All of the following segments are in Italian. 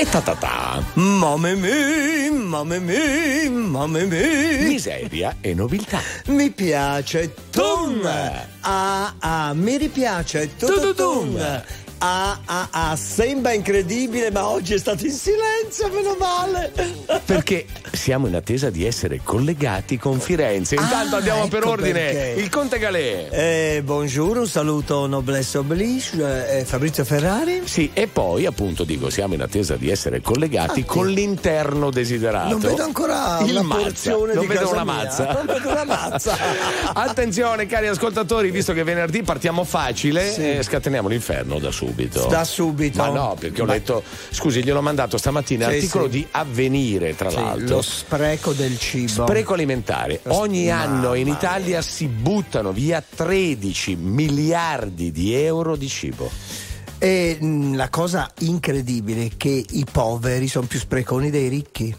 E ta ta ta. Mamma mia, mamma mia, mamma mia. Miseria e nobiltà. Mi piace tum. Ah ah, mi ripiace tututum. Ah ah ah, sembra incredibile, ma oggi è stato in silenzio, meno male. Perché siamo in attesa di essere collegati con Firenze. Intanto Ah, andiamo per ecco ordine. perché. Il Conte Galè. Eh, buongiorno, un saluto noblesse oblige, eh, Fabrizio Ferrari. Sì, e poi appunto dico, siamo in attesa di essere collegati con l'interno desiderato. Ah, Non vedo ancora il la mazza. porzione Non di vedo una mazza. Non vedo una mazza. Attenzione, cari ascoltatori, visto che venerdì partiamo facile, Sì. eh, scateniamo l'inferno da subito. Da subito. Ma no, perché ho Ma- letto, scusi, gliel'ho mandato stamattina, Sì, articolo sì. di avvenire, tra Sì, l'altro. lo spreco del cibo. Spreco alimentare. Lo Ogni Mamma anno in mia. Italia si buttano via 13 miliardi di euro di cibo. E mh, la cosa incredibile è che i poveri sono più spreconi dei ricchi.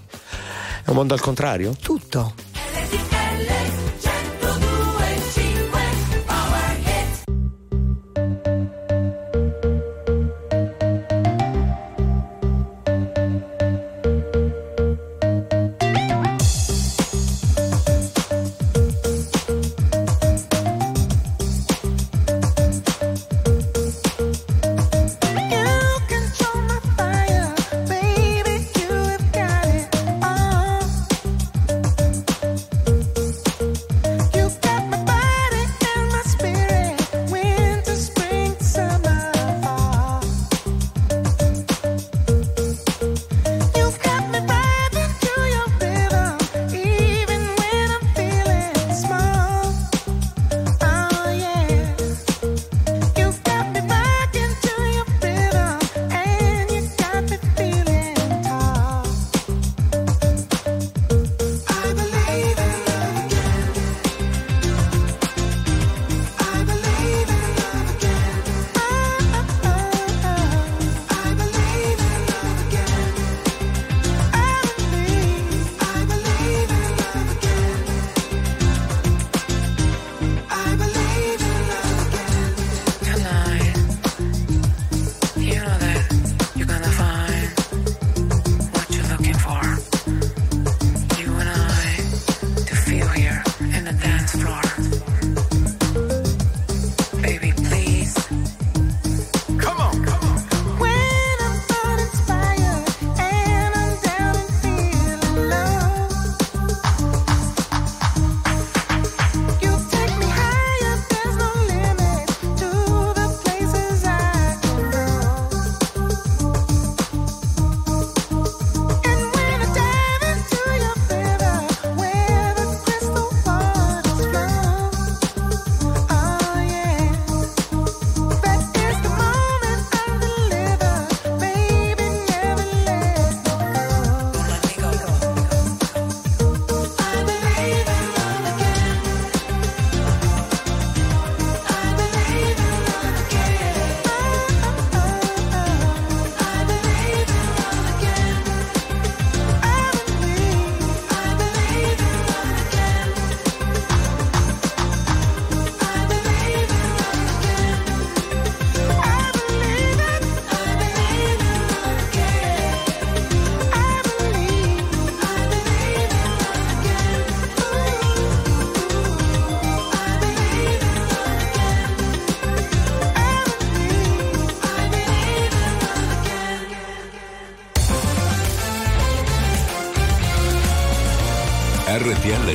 È un mondo al contrario? Tutto.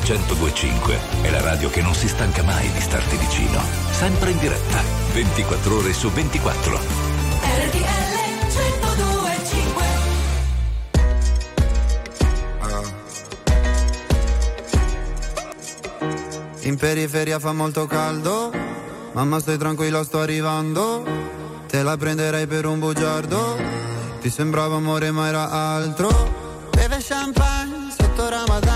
1025 è la radio che non si stanca mai di starti vicino. Sempre in diretta, 24 ore su 24. RTL 1025 In periferia fa molto caldo, mamma stai tranquilla sto arrivando, te la prenderei per un bugiardo, ti sembrava amore ma era altro. Beve champagne sotto Ramadan,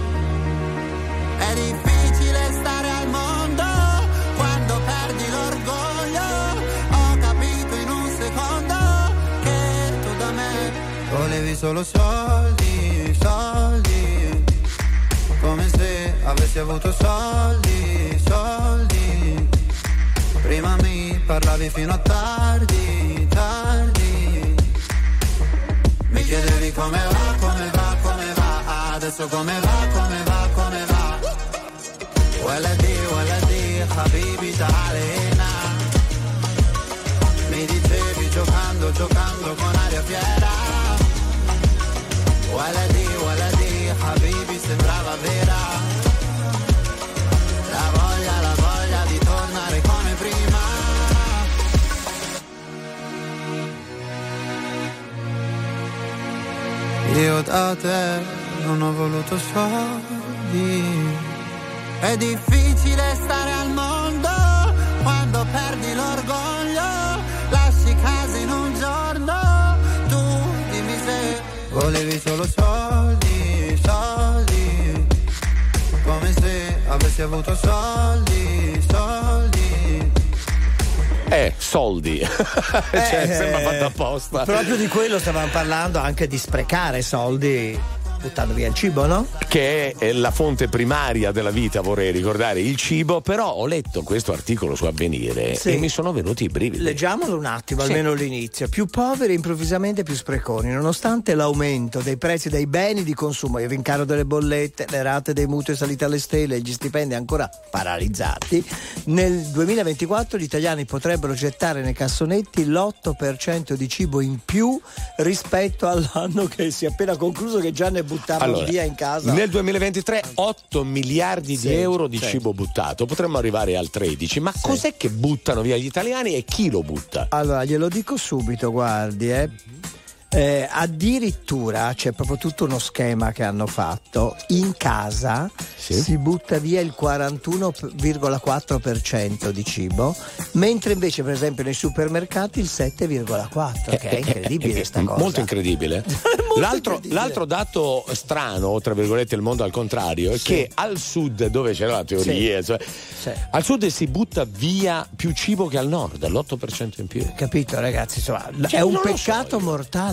volevi solo soldi, soldi. Come se avessi avuto soldi, soldi. Prima mi parlavi fino a tardi, tardi. Mi chiedevi come va, come va, come va. Adesso come va, come va, come va. Waladi, waladi, habibi, ta'alena Mi dicevi giocando, giocando con aria fiera. Waladi, waladi, habibi sembrava vera. La voglia, la voglia di tornare come prima. Io da te non ho voluto soldi è difficile stare al mondo quando perdi l'orgoglio, volevi solo soldi, soldi, come se avessi avuto soldi, soldi. Eh, soldi. cioè, Eh, sembra fatto apposta. Proprio di quello stavamo parlando, anche di sprecare soldi buttando via il cibo, no? che è la fonte primaria della vita, vorrei ricordare, il cibo, però ho letto questo articolo su Avvenire Sì. e mi sono venuti i brividi. Leggiamolo un attimo, Sì. almeno l'inizio. Più poveri improvvisamente più spreconi, nonostante l'aumento dei prezzi dei beni di consumo, il rincaro delle bollette, le rate dei mutui salite alle stelle e gli stipendi ancora paralizzati, nel 2024 gli italiani potrebbero gettare nei cassonetti l'8% di cibo in più rispetto all'anno che si è appena concluso che già ne buttavano Allora, via in casa. Nel 2023 8 miliardi Sì, di euro di sì. cibo buttato, potremmo arrivare al 13, ma cos'è che buttano via gli italiani e chi lo butta? Allora, glielo dico subito, guardi, eh. Eh, addirittura c'è proprio tutto uno schema che hanno fatto. In casa Sì. si butta via il 41,4% di cibo, mentre invece, per esempio, nei supermercati il 7,4%, che è incredibile Eh, eh, sta cosa. Molto incredibile. Molto l'altro, incredibile. l'altro dato strano, tra virgolette, il mondo al contrario, è che al sud, dove c'era la teoria, cioè, Sì. al sud si butta via più cibo che al nord, l'8% in più. Capito ragazzi, insomma, Cioè, è un lo so peccato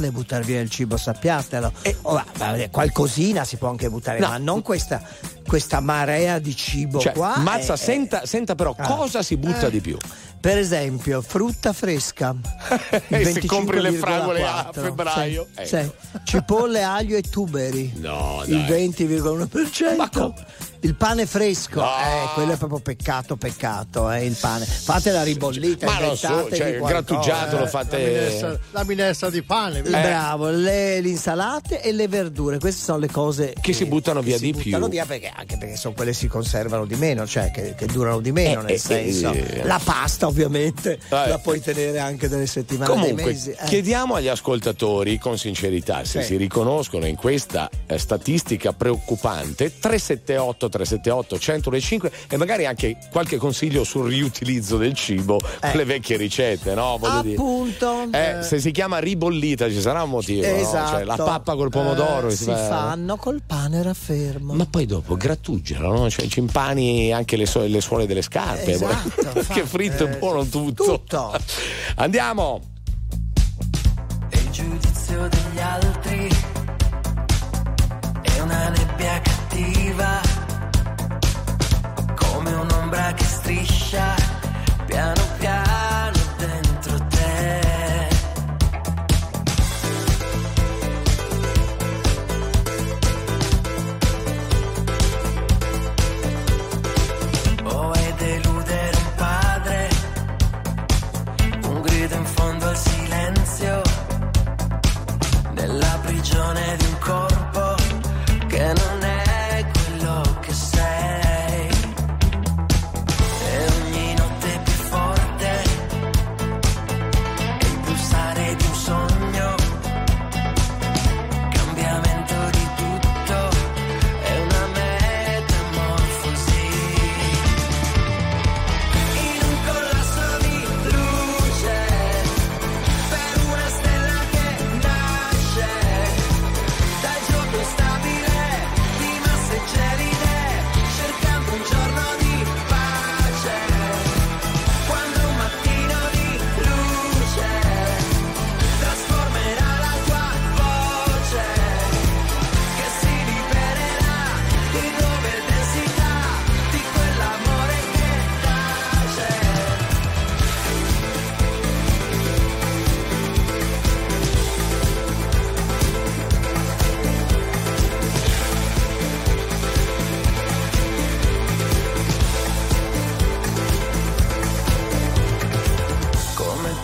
mortale buttare via il cibo, sappiatelo. Oh, va- va- qualcosina si può anche buttare, No. ma non questa, questa marea di cibo Cioè, qua. Mazza, è- senta, senta però Ah. cosa si butta Eh. di più. Per esempio, frutta fresca. E se compri le 25,4. fragole a febbraio, Sì, ecco. sì. Cipolle, aglio e tuberi. No, Il dai. 20,1%. Ma come? Il pane fresco, No. eh, quello è proprio peccato, peccato, eh, il pane. Fate la ribollita, Ma lo so, cioè, il grattugiato lo La fate. minestra, la minestra di pane. Eh, Bravo, le, le insalate e le verdure, queste sono le cose Che si buttano via si di buttano più. via perché, anche perché sono quelle che si conservano di meno, cioè che, che durano di meno, Eh, nel eh, senso. eh, la pasta, ovviamente, Eh. la puoi tenere anche delle settimane, dei Comunque, mesi. eh. chiediamo agli ascoltatori con sincerità se Sì. si riconoscono in questa eh, statistica preoccupante 378 378 1025 e magari anche qualche consiglio sul riutilizzo del cibo Eh. con le vecchie ricette, no? Voglio dire. Appunto. Eh, se si chiama ribollita ci sarà un motivo, no? Esatto. Cioè, la pappa col pomodoro Eh, si si fa- fanno col pane raffermo. Ma poi dopo grattugiano, no? Cioè, ci impani anche le, so- le suole delle scarpe. Esatto, Perché fritto è buono tutto. Tutto. Andiamo! E il giudizio degli altri è una nebbia cattiva, che striscia piano piano dentro te. Oh, Vuoi deludere un padre, un grido in fondo al silenzio, nella prigione di un corpo che non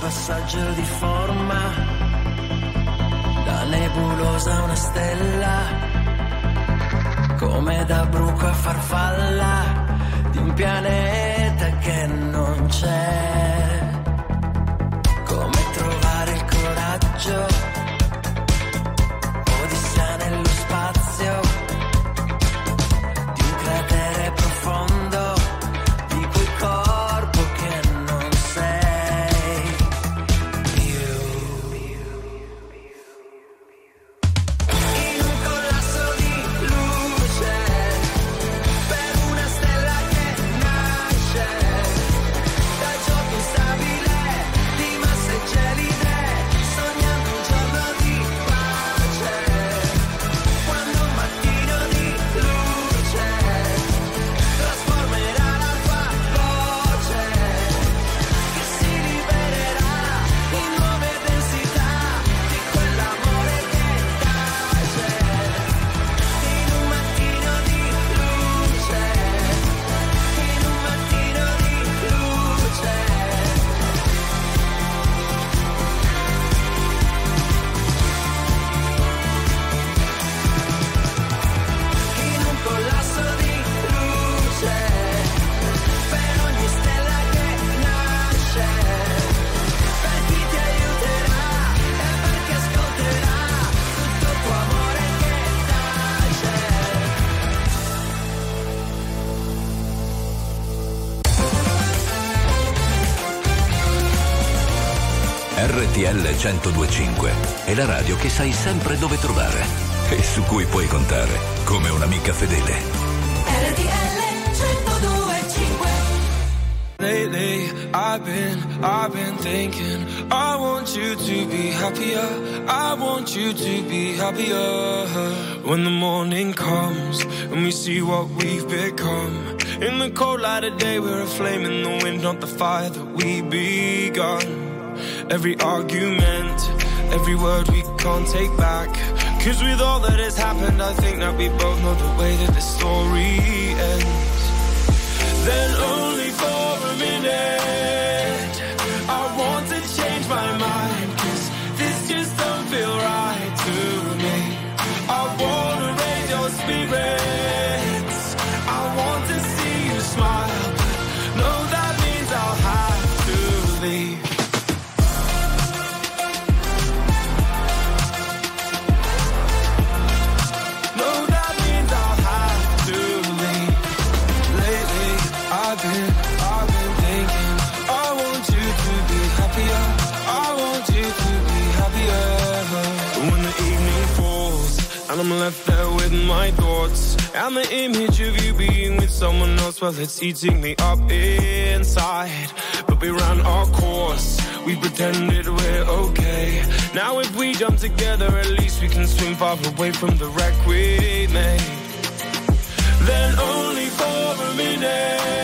passaggio di forma. Da nebulosa una stella come da bruco a farfalla di un pianeta che non c'è. Come trovare il coraggio RTL 1025 è la radio che sai sempre dove trovare e su cui puoi contare come un'amica fedele. RTL 1025 Lately, I've been, I've been thinking, I want you to be happier. I want you to be happier. When the morning comes and we see what we've become. In the cold light of day, we're a flame in the wind, not the fire that we begun. Every argument, every word we can't take back. Cause with all that has happened, I think that we both know the way that the story ends then only I've been thinking. I want you to be happier. I want you to be happier. When the evening falls and I'm left there with my thoughts and the image of you being with someone else, well, it's eating me up inside. But we ran our course. We pretended we're okay. Now if we jump together, at least we can swim far away from the wreck we made then only for a minute.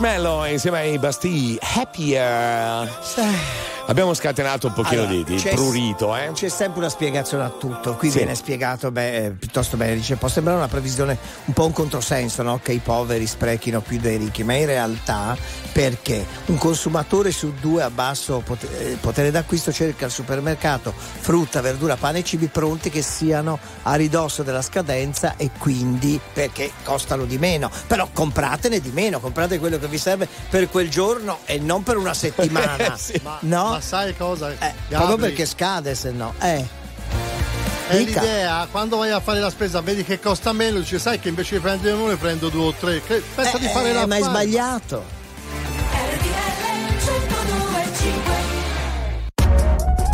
Marshmallow insieme ai Bastille Happier. Abbiamo scatenato un pochino Allora, di, di c'è- prurito, eh? C'è sempre una spiegazione a tutto. Qui Sì. viene spiegato beh, eh, piuttosto bene. Dice: può sembrare una previsione un po' un controsenso, no? Che i poveri sprechino più dei ricchi, ma in realtà perché un consumatore su due a basso eh, potere d'acquisto cerca al supermercato frutta, verdura, pane e cibi pronti che siano a ridosso della scadenza e quindi perché costano di meno. Però compratene di meno, comprate quello che vi serve per quel giorno e non per una settimana. Sì. No? Ma sai cosa? Eh, proprio perché scade, se no. Eh. È Dica. l'idea, quando vai a fare la spesa, vedi che costa meno, dici sai che invece di prendere uno ne prendo due o tre. Che, pensa di Eh, fare eh, la ma hai sbagliato.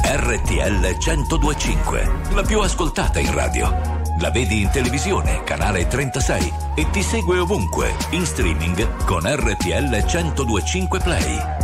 RTL 1025, la più ascoltata in radio. La vedi in televisione, canale 36 e ti segue ovunque, in streaming con RTL 1025 Play.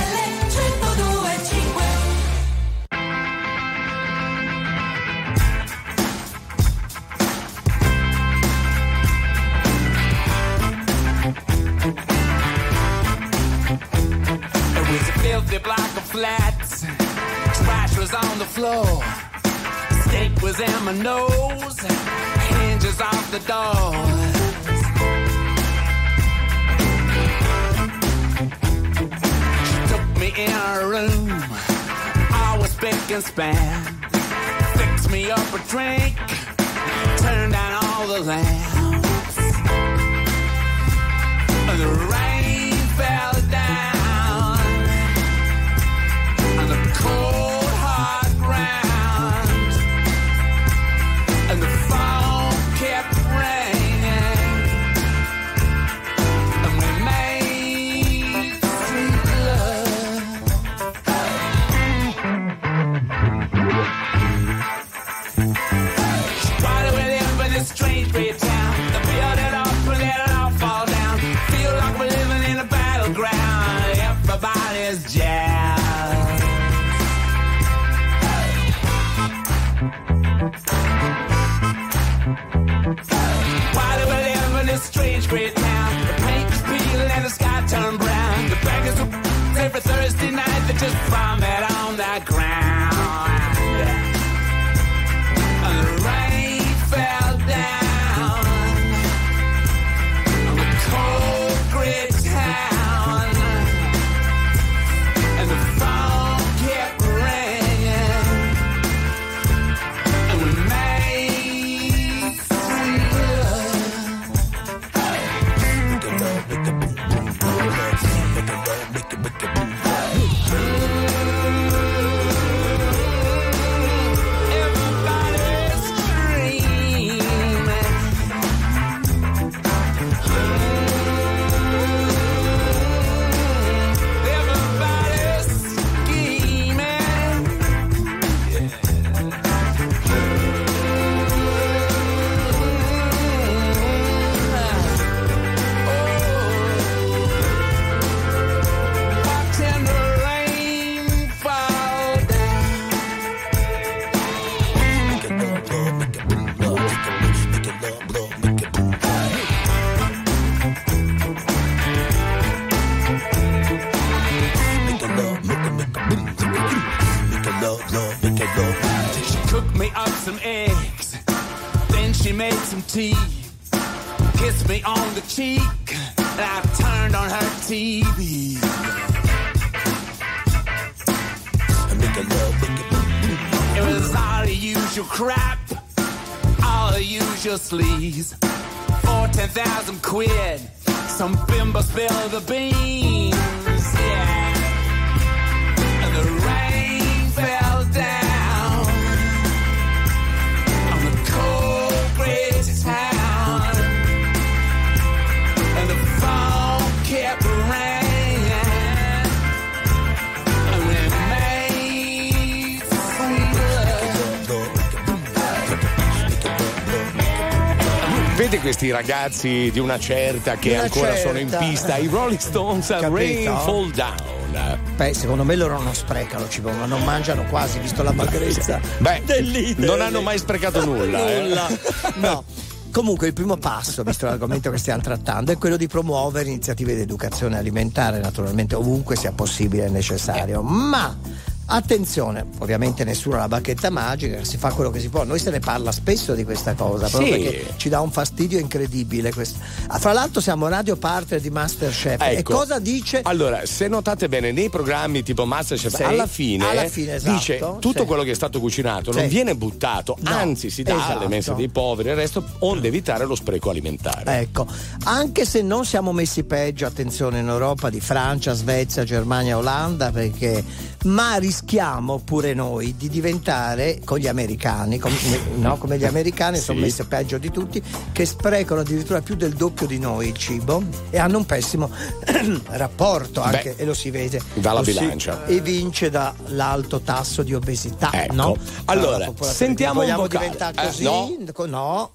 The door. She took me in her room. I was spick and span. Ragazzi di una certa che una ancora certa. sono in pista, i Rolling Stones a Capito? Rain Fall Down. Beh, secondo me loro non sprecano cibo, ma non mangiano quasi, visto la magrezza Beh, non hanno mai sprecato nulla. eh. Nulla. No. Comunque il primo passo, visto l'argomento che stiamo trattando, è quello di promuovere iniziative di educazione alimentare, naturalmente ovunque sia possibile e necessario. Ma Attenzione, ovviamente nessuno ha la bacchetta magica, si fa quello che si può. Noi se ne parla spesso di questa cosa, proprio Sì. perché ci dà un fastidio incredibile. questo. Ah, Fra l'altro siamo radio partner di Masterchef. E Ecco. cosa dice? Allora, se notate bene, nei programmi tipo Masterchef, Sì, alla fine, alla fine, esatto, dice tutto sì. quello che è stato cucinato non viene buttato, No, anzi si dà alle esatto. mense dei poveri e il resto, onde evitare lo spreco alimentare. Ecco, anche se non siamo messi peggio, attenzione, in Europa di Francia, Svezia, Germania, Olanda, perché ma rischiamo pure noi di diventare con gli americani, com- no, come gli americani sono Sì. messi peggio di tutti, che sprecano addirittura più del doppio di noi il cibo e hanno un pessimo rapporto anche, Beh, e lo si vede. dalla si bilancia. evince dall'alto tasso di obesità. Ecco. no? Allora, Tra la popolazione. sentiamo un vocale. diventare Eh, così? no. No.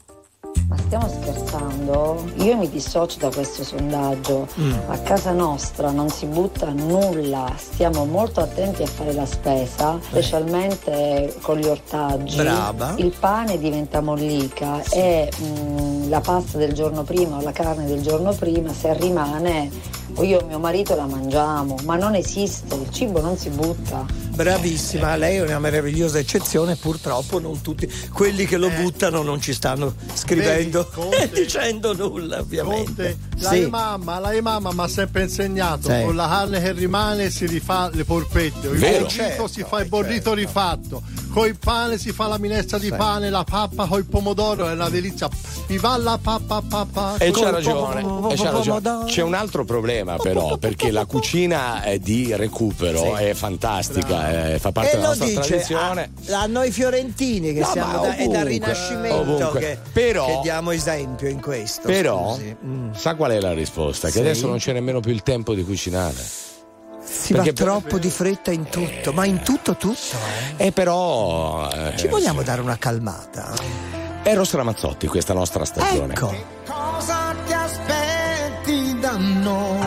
Ma stiamo scherzando? Io mi dissocio da questo sondaggio. Mm. A casa nostra non si butta nulla, stiamo molto attenti a fare la spesa, specialmente con gli ortaggi. Brava. Il pane diventa mollica e mm, la pasta del giorno prima o la carne del giorno prima, se rimane, o io e mio marito la mangiamo, ma non esiste, il cibo non si butta. Bravissima, lei è una meravigliosa eccezione, purtroppo non tutti quelli che lo buttano non ci stanno scrivendo Eh. E dicendo nulla ovviamente. Conte, la Sì. mamma, la mamma mi ha sempre insegnato Sì. con la carne che rimane si rifà le polpette, il Vero. Certo, si fa il eh, bollito rifatto, con il pane si fa la minestra di Sì. pane, la pappa con il pomodoro è una delizia. Mi va la pappa pappa. E c'ha ragione, pomodoro. e c'ha ragione. C'è un altro problema però, perché la cucina eh, di recupero Sì. è fantastica, eh, fa parte E della lo nostra dice tradizione. a, a noi fiorentini che No, siamo ma da, è dal ovunque, Rinascimento ovunque. che, Però- che diamo esempio in questo. Però. Mm. sa qual è la risposta? Che Sì. adesso non c'è nemmeno più il tempo di cucinare. Si perché- va troppo di fretta in tutto, ma in tutto tutto. eh. E però. eh, Ci vogliamo dare una calmata? Eros Ramazzotti, questa nostra stagione. Ecco. Cosa ti aspetti da noi?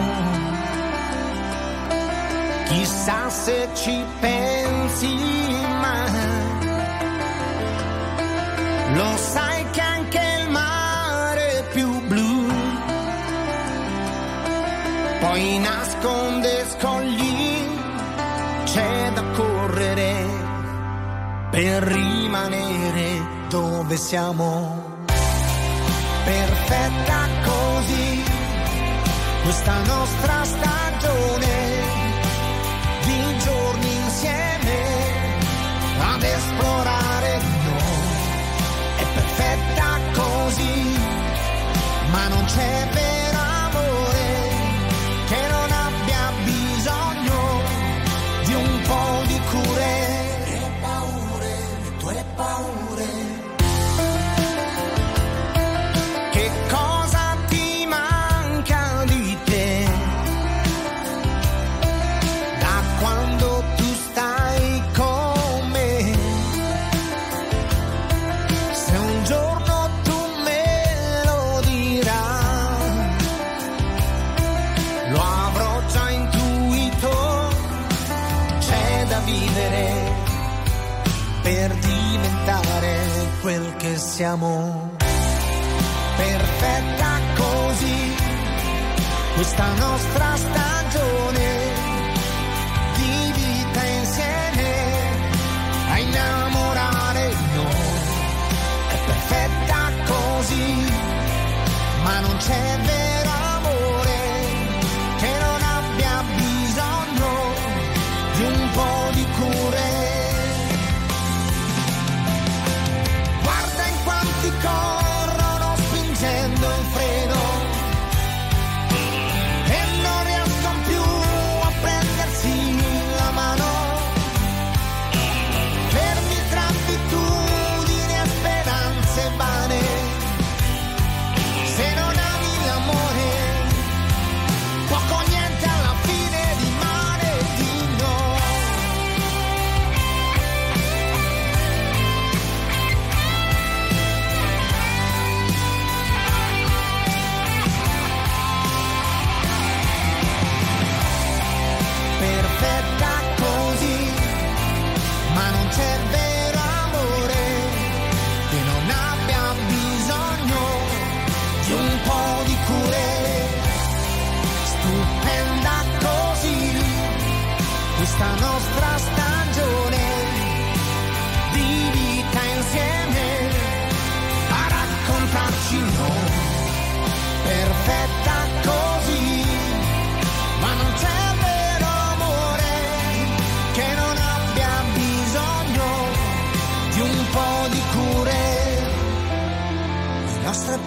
Chissà se ci pensi mai. Lo sai che anche il mare è più blu poi nasconde scogli, c'è da correre per rimanere dove siamo perfetta così questa nostra stagione ad esplorare. Noi è perfetta così ma non c'è vero siamo perfetta così. Questa nostra stagione di vita insieme a innamorare noi. È perfetta così ma non c'è vero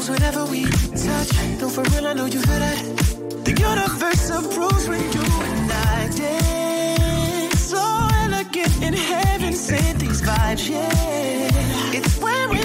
Moves whenever we touch. No, for real, I know you feel that. The universe approves when you and I dance. So elegant in heaven, sent these vibes, yeah. It's when we're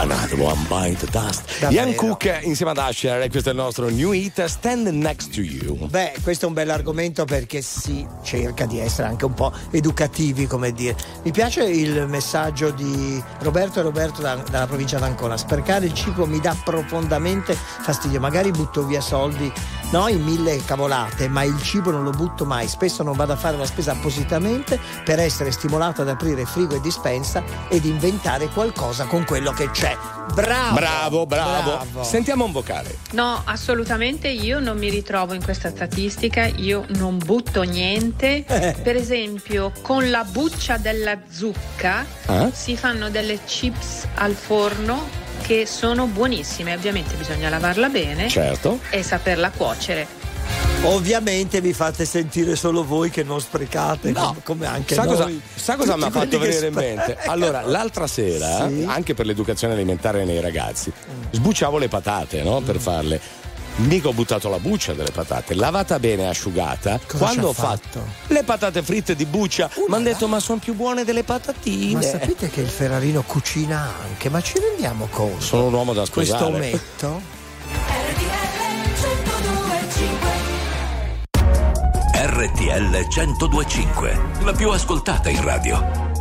Another one bite the dust. Ian Cook insieme ad Asher, e questo è il nostro new hit Stand Next to You. Beh, questo è un bell'argomento perché si cerca di essere anche un po' educativi, come dire. Mi piace il messaggio di Roberto e Roberto da- dalla provincia d'Ancona. Sprecare il cibo mi dà profondamente fastidio. Magari butto via soldi, no, in mille cavolate, ma il cibo non lo butto mai. Spesso non vado a fare la spesa appositamente per essere stimolato ad aprire frigo e dispensa ed inventare qualcosa con quello che c'è. Bravo! Bravo, bravo. Sentiamo un vocale. No, assolutamente io non mi ritrovo in questa statistica, io non butto niente. Per esempio, con la buccia della zucca Eh? si fanno delle chips al forno che sono buonissime, ovviamente bisogna lavarla bene Certo. e saperla cuocere. Ovviamente vi fate sentire solo voi che non sprecate, No. com- come anche Sa noi. cosa, sa cosa mi ha fatto venire in mente? Allora, l'altra sera, Sì. anche per l'educazione alimentare nei ragazzi, sbucciavo le patate no? per farle. Mica ho buttato la buccia delle patate, lavata bene, asciugata. Cosa Quando ho fatto le patate fritte di buccia, mi hanno detto: Ma sono più buone delle patatine. Ma sapete che il Ferrarino cucina anche, ma ci rendiamo conto? Sono un uomo da Questo sposare. ometto? RTL 1025, la più ascoltata in radio.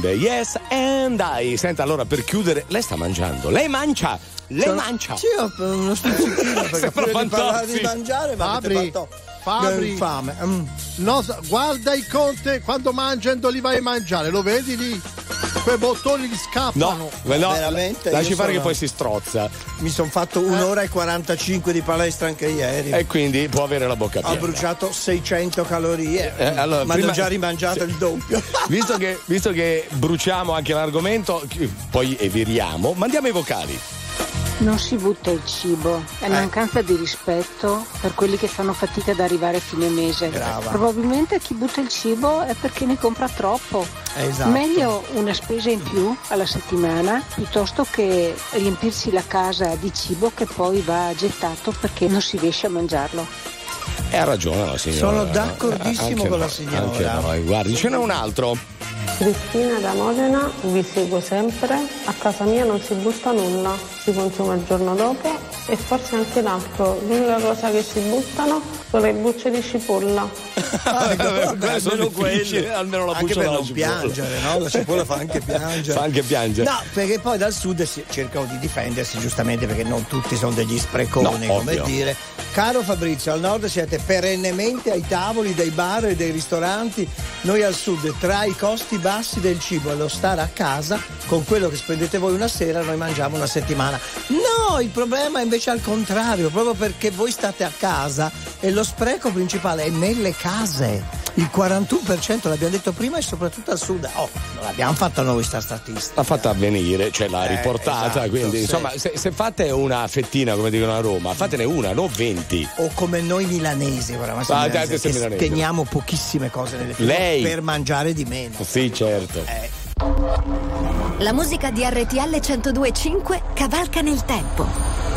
Grande, yes and I. Senta, allora per chiudere, lei sta mangiando. Lei mangia, lei Sono- mangia. Sì, ho uno stuzzichino perché Sembra prima di parlare di mangiare ma avete Fabri, fatto Fabri. fame. Mm. No, guarda il conte quando mangiando li vai a mangiare, lo vedi lì? Quei bottoni gli scappano. No, no, veramente, lasci fare sono- che poi si strozza Mi sono fatto un'ora e 45 di palestra anche ieri. e quindi può avere la bocca Ho piena. bruciato 600 calorie, Eh, allora, ma prima- ho già rimangiato il doppio. Visto che, visto che bruciamo anche l'argomento, poi eviriamo, mandiamo i vocali. Non si butta il cibo, è Eh. mancanza di rispetto per quelli che fanno fatica ad arrivare a fine mese. Brava. Probabilmente chi butta il cibo è perché ne compra troppo. Esatto. Meglio una spesa in più alla settimana piuttosto che riempirsi la casa di cibo che poi va gettato perché non si riesce a mangiarlo. E ha ragione la signora. Sono d'accordissimo Anche con la signora. Anche noi. Guardi, ce n'è un altro. Cristina da Modena, vi seguo sempre. A casa mia non si butta nulla, si consuma il giorno dopo e forse anche l'altro. L'unica cosa che si buttano sono le bucce di cipolla. Vabbè, Vabbè, sono quelle. almeno la anche buccia per della non cipolla. piangere, no? La cipolla fa anche piangere. Fa anche piangere. No, perché poi dal sud si- cercano di difendersi giustamente perché non tutti sono degli spreconi, No, come ovvio. dire. Caro Fabrizio, al nord siete perennemente ai tavoli dei bar e dei ristoranti, noi al sud tra i costi bassi del cibo e lo stare a casa, con quello che spendete voi una sera noi mangiamo una settimana. No, il problema è invece al contrario, proprio perché voi state a casa e lo spreco principale è nelle case. Il 41% l'abbiamo detto prima e soprattutto al sud. Oh, non l'abbiamo fatta noi sta statistica. L'ha fatta avvenire, cioè l'ha Eh, riportata, esatto, quindi sì. insomma se, se fate una fettina come dicono a Roma, fatene una, non 20. O come noi milanesi, oramai siamo Ah, milanesi, che milanese. spegniamo pochissime cose nelle figure Lei. per mangiare di meno. Sì, certo. La musica di RTL 1025 cavalca nel tempo.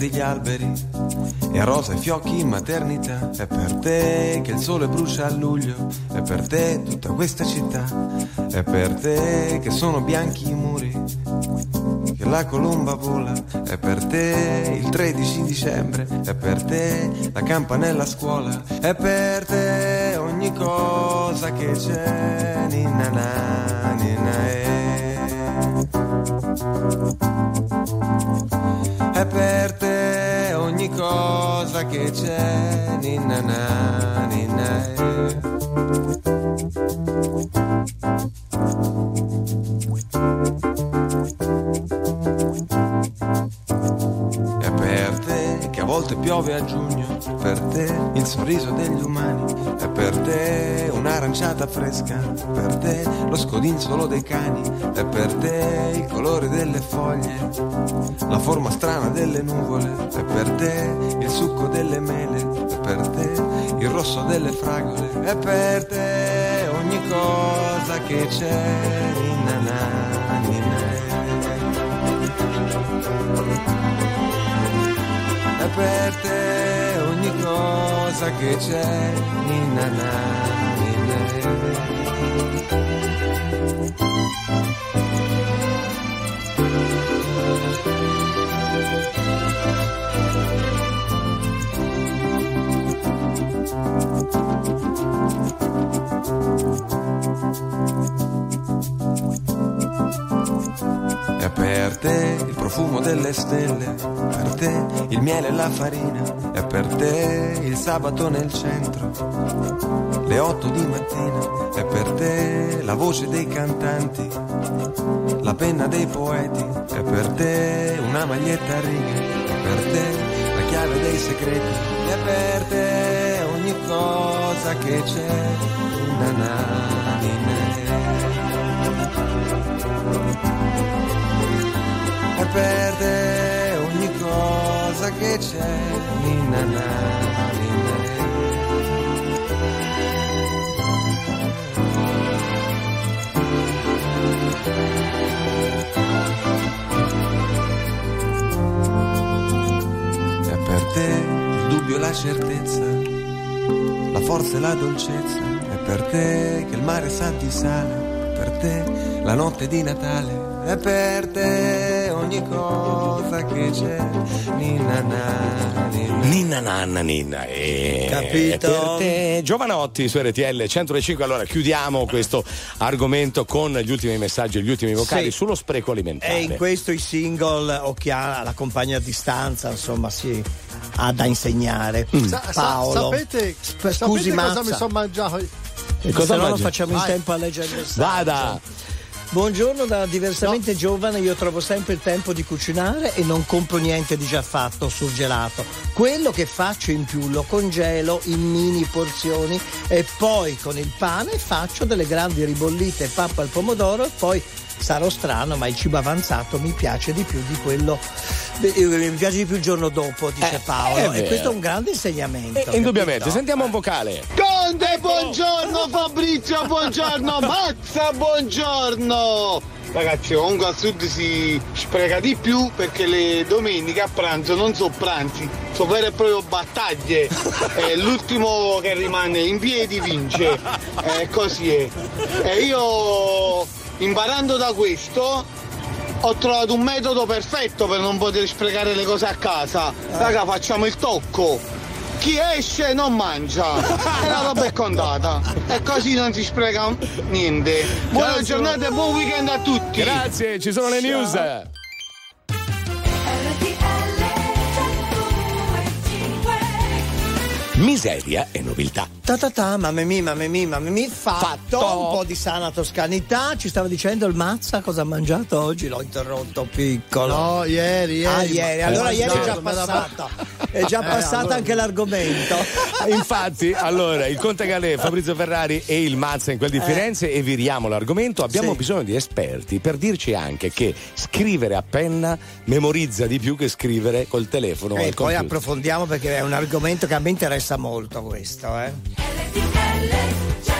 Verdi gli alberi e rosa i fiocchi in maternità. È per te che il sole brucia a luglio. È per te tutta questa città. È per te che sono bianchi i muri. Che la colomba vola. È per te il 13 dicembre. È per te la campanella a scuola. È per te ogni cosa che c'è. Ninna na, ninna eh. È per te cosa che c'è, ninna na, ninna eh. È per te che a volte piove a giugno, per te il sorriso degli umani, è per te un'aranciata fresca, per te lo scodinzolo dei cani, è per te il colore delle foglie, la forma strana delle nuvole, è per te il succo delle mele, è per te il rosso delle fragole, è per te ogni cosa che c'è, ninna na, per te ogni cosa che c'è, na, ninna È per te profumo delle stelle, per te il miele e la farina, è per te il sabato nel centro, le otto di mattina, è per te la voce dei cantanti, la penna dei poeti, è per te una maglietta a righe, è per te la chiave dei segreti, è per te ogni cosa che c'è, na na, ninna, è per te ogni cosa che c'è, ninna na, È per te il dubbio e la certezza, la forza e la dolcezza, è per te che il mare sa di sale, è per te la notte di Natale, è per te ogni cosa che c'è, ninna na, ninna Ninna nanna ninna. E Capito? Per te, Giovanotti su RTL 105. Allora chiudiamo questo argomento con gli ultimi messaggi e gli ultimi vocali Sì. sullo spreco alimentare. E in questo i single o chi ha la compagna a distanza, insomma, si ha da insegnare. Sa- sa- Paolo. sapete, Sp- sapete scusi, cosa mi sono mangiato? E cosa Se no non facciamo in tempo a leggere il messaggio. Vada! Buongiorno da diversamente giovane, io trovo sempre il tempo di cucinare e non compro niente di già fatto surgelato. Quello che faccio in più lo congelo in mini porzioni e poi con il pane faccio delle grandi ribollite pappa al pomodoro e poi sarò strano, ma il cibo avanzato mi piace di più di quello eh, mi piace di più il giorno dopo, dice Eh, Paolo. E questo è un grande insegnamento. E- indubbiamente, capito? sentiamo un vocale. Conte, buongiorno Fabrizio, buongiorno Mazza, buongiorno! Ragazzi, comunque al sud si spreca di più perché le domeniche a pranzo non sono pranzi, sono vere e proprie battaglie. Eh, l'ultimo che rimane in piedi vince. Eh, così è. E io, imparando da questo, ho trovato un metodo perfetto per non poter sprecare le cose a casa. Raga, facciamo il tocco. chi esce non mangia. E la roba è contata. E così non si spreca niente. Buona Ciao, giornata e buon weekend a tutti. Grazie, ci sono le news. Miseria e nobiltà. Ta ta ta, mamma mia, mamma mia, mamma mia, fatto, Fatto. un po' di sana toscanità. Ci stava dicendo il Mazza cosa ha mangiato oggi, l'ho interrotto piccolo. No, ieri, ieri. Ah, ieri, allora Eh, ieri è già passata. È già Eh, passata allora- anche l'argomento. Infatti, allora, il Conte Galè, Fabrizio Ferrari e il Mazza in quel di Eh. Firenze e viriamo l'argomento. Abbiamo Sì. bisogno di esperti per dirci anche che scrivere a penna memorizza di più che scrivere col telefono. E poi computer. approfondiamo perché è un argomento che a me interessa molto questo, eh. When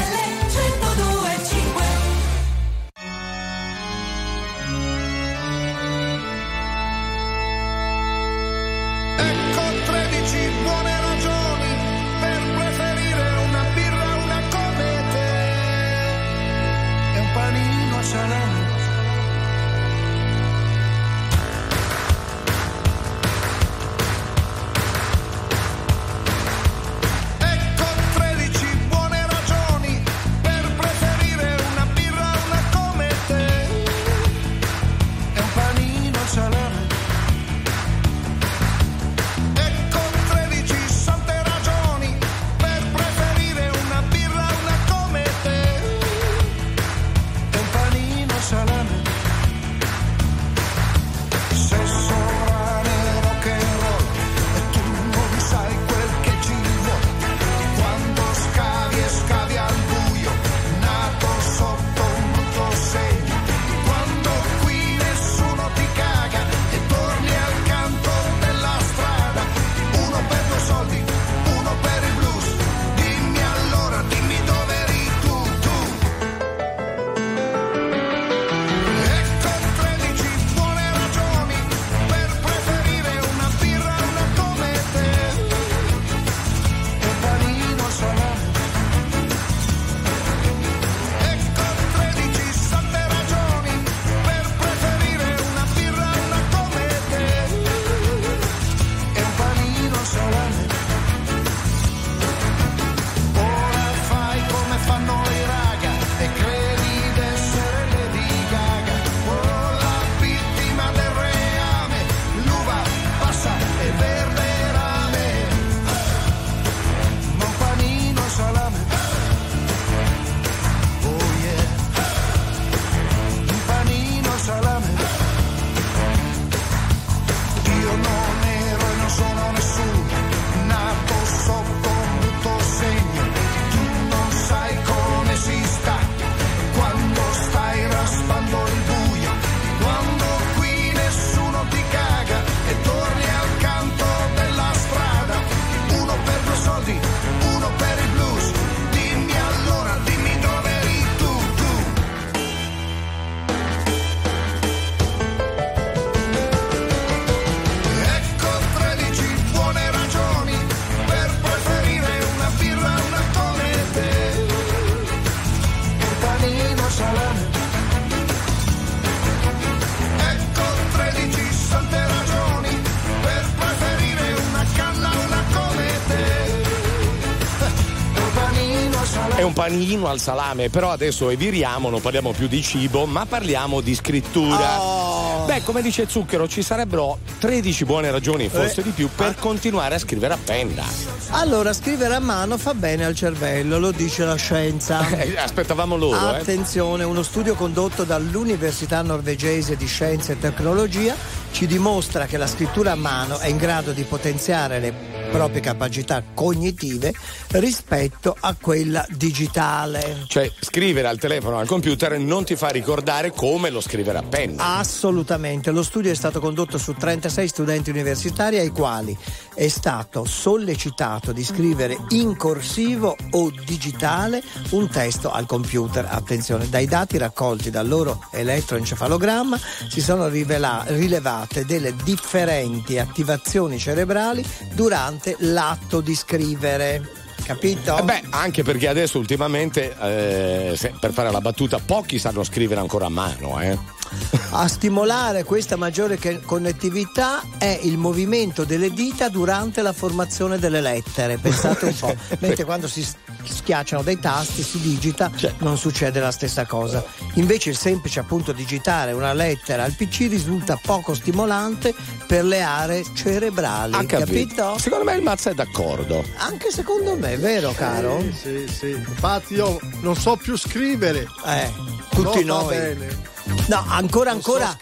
panino al salame, però adesso eviriamo, non parliamo più di cibo, ma parliamo di scrittura. Oh. Beh, come dice Zucchero, ci sarebbero 13 buone ragioni, forse Eh. di più, per continuare a scrivere a penna. Allora, scrivere a mano fa bene al cervello, lo dice la scienza. Eh, aspettavamo loro, eh. Attenzione, uno studio condotto dall'Università norvegese di Scienze e Tecnologia ci dimostra che la scrittura a mano è in grado di potenziare le proprie capacità cognitive rispetto a quella digitale. Cioè, scrivere al telefono o al computer non ti fa ricordare come lo scrivere a penna. Assolutamente, lo studio è stato condotto su 36 studenti universitari ai quali è stato sollecitato di scrivere in corsivo o digitale un testo al computer. Attenzione, dai dati raccolti dal loro elettroencefalogramma si sono rivela- rilevate delle differenti attivazioni cerebrali durante l'atto di scrivere. Capito? Eh beh, anche perché adesso ultimamente, eh, se- per fare la battuta, pochi sanno scrivere ancora a mano, eh. A stimolare questa maggiore che- connettività è il movimento delle dita durante la formazione delle lettere. Pensate un po'. Mentre quando si schiacciano dei tasti, si digita, non succede la stessa cosa. Invece il semplice appunto digitare una lettera al PC risulta poco stimolante per le aree cerebrali. Ha capito? capito? Secondo me il Mazza è d'accordo. Anche secondo me, vero caro? Sì, sì. Infatti io non so più scrivere. Eh, tutti No, va noi. No, ancora, ancora.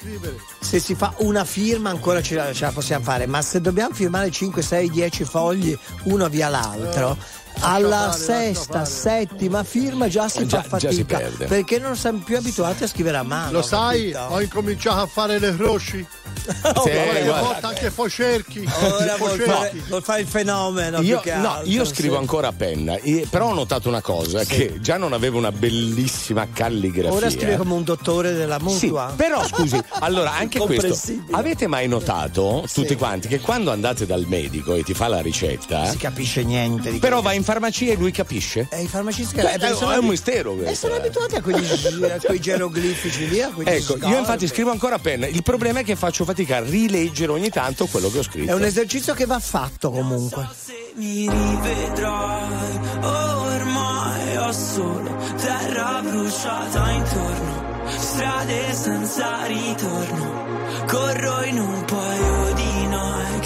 se si fa una firma ancora ce la, ce la possiamo fare, ma se dobbiamo firmare 5, 6, 10 fogli uno via l'altro. Alla fare, sesta, settima firma già si Già- fa fatica perde. perché non siamo più abituati a scrivere a mano. Lo sai, capito? ho incominciato a fare le croci. Oh, Sì, volta anche focerchi. Ora vuol focerchi. fare, vuol fare il fenomeno. Io, più che no, altro, io scrivo sì. ancora a penna, però ho notato una cosa, che già non avevo una bellissima calligrafia. Ora scrive come un dottore della Sì, mutua. però scusi, allora anche questo. Avete mai notato, tutti quanti, che quando andate dal medico e ti fa la ricetta, si capisce niente di però va in farmacia e lui capisce? E i farmacisti eh, è- sono è un mistero E questo, sono eh. abituati a quegli, a quei geroglifici lì, a quegli Ecco, io scarpe. infatti scrivo ancora a penna. Il problema è che faccio fatica a rileggere ogni tanto quello che ho scritto. È un esercizio che va fatto comunque. mi rivedrai ormai ho solo terra bruciata intorno strade senza ritorno corro in un paio di Nike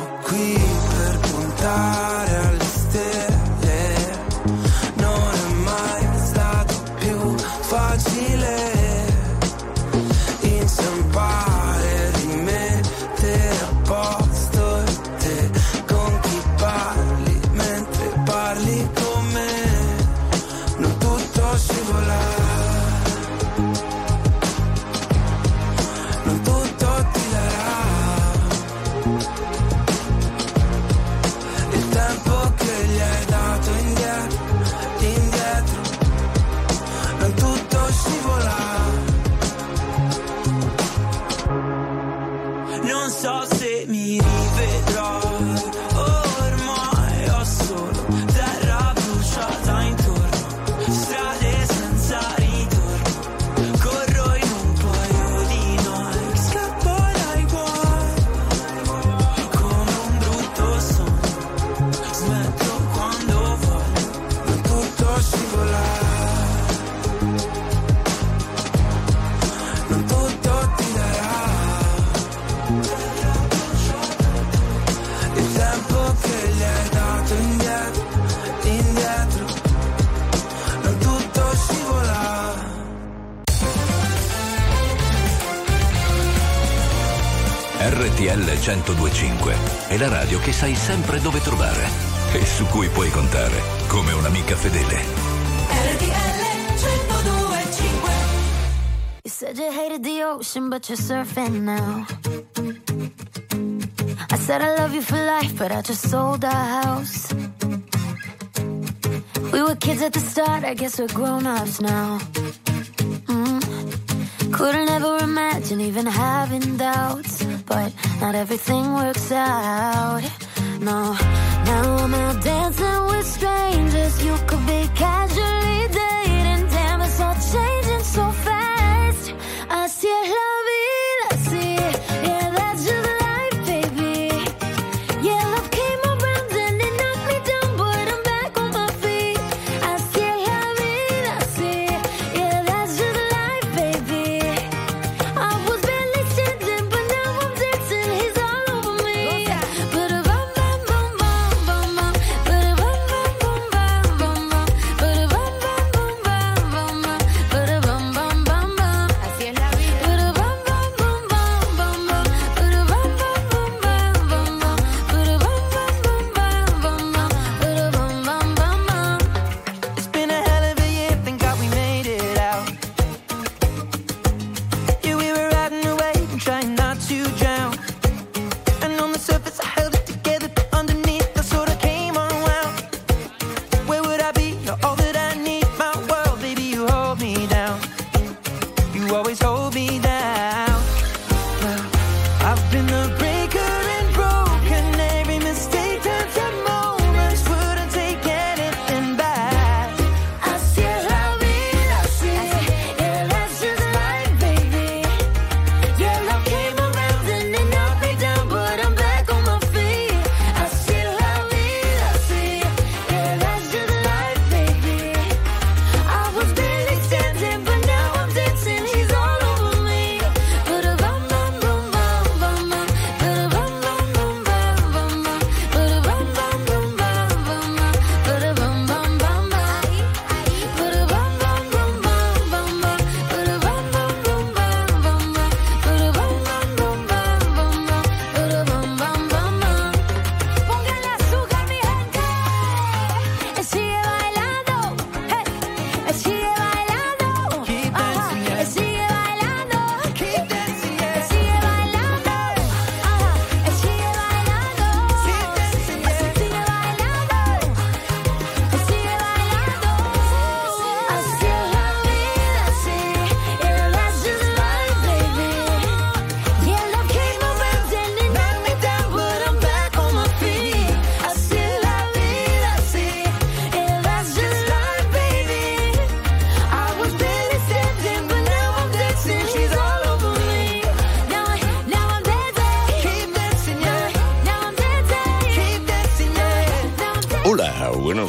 side 1025 è la radio che sai sempre dove trovare e su cui puoi contare come un'amica fedele. RTL 1025 You said you hated the ocean, but you're surfing now. I said I love you for life, but I just sold our house. We were kids at the start, I guess we're grown ups now. Mm. Couldn't ever imagine even having doubts, but not everything works out. No, now I'm out dancing with strangers. You could be casually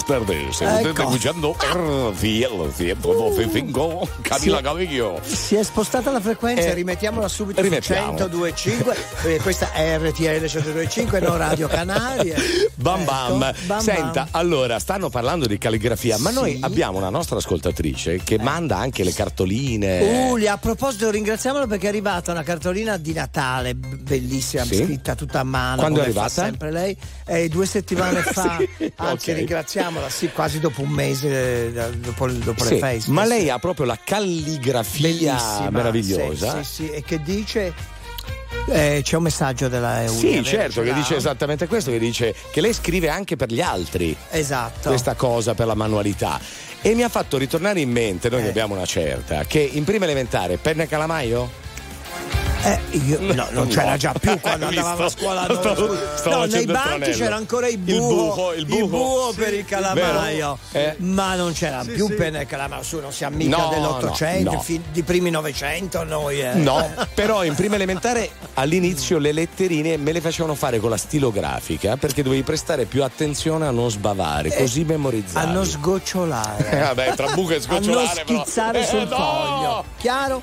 buenas tardes. Usted Ecco. escuchando RCL 112.5 Camila Sì. Cabello. Si è spostata la frequenza, Eh, rimettiamola subito rimettiamo. su 102.5. Eh, questa è RTL 102.5, non Radio Canarie. Bam bam. Ecco, bam Senta, bam. allora, stanno parlando di calligrafia, ma noi abbiamo una nostra ascoltatrice che manda anche le cartoline. Ulia, a proposito, ringraziamolo perché è arrivata una cartolina di Natale bellissima, Sì? scritta tutta a mano. Quando è arrivata? Sempre lei, Eh, due settimane fa. Sì, Anzi, ok. Ringraziamola, sì, quasi dopo un mese, eh, dopo, dopo Sì, le feste. ma lei ha proprio la calligrafia Bellissima, meravigliosa. Sì, sì, sì, e che dice. eh, c'è un messaggio della Eulia. Sì, certo, Ce che dice esattamente questo, che dice che lei scrive anche per gli altri. Esatto. Questa cosa per la manualità. E mi ha fatto ritornare in mente, Eh. noi ne abbiamo una certa, che in prima elementare penna e calamaio? Eh, io- no, non c'era già più quando andavamo a scuola. Stavo- no, stavo no, nei il banchi tranello. c'era ancora il Il buco, buco, il buco. per il calamaio? Eh. ma non c'era più penna e calamaio. Su, non siamo mica No, dell'Ottocento, no, no. fi- di primi Novecento noi. eh. No, però in prima elementare all'inizio le letterine me le facevano fare con la stilografica perché dovevi prestare più attenzione a non sbavare, così memorizzavi. A non sgocciolare. Eh, vabbè, tra buco e a sgocciolare, non schizzare però. Eh, sul no! foglio. Chiaro?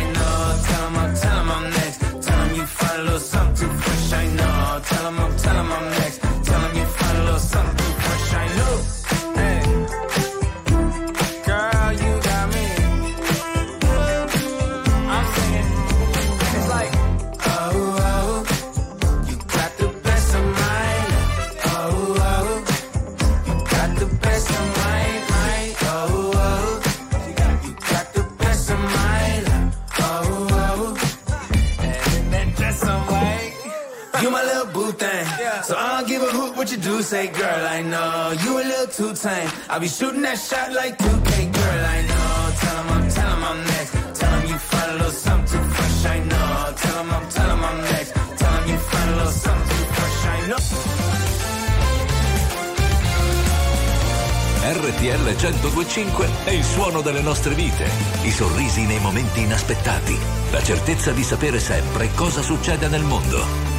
tame. I'll be shooting that shot like 2K, girl, I know. Tell 'em I'm, tell I'm next. Tell 'em you find a little something fresh, I know. Tell 'em I'm, tell I'm next. Tell 'em you find a little something fresh, I know. RTL 1025 è il suono delle nostre vite, i sorrisi nei momenti inaspettati, la certezza di sapere sempre cosa succede nel mondo.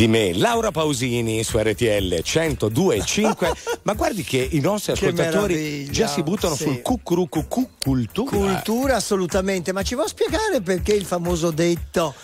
Di me. Laura Pausini su RTL 102.5. Ma guardi che i nostri Che ascoltatori meraviglia, già si buttano sì. sul cucurucucu cultura. Cultura assolutamente, ma ci vuoi spiegare perché il famoso detto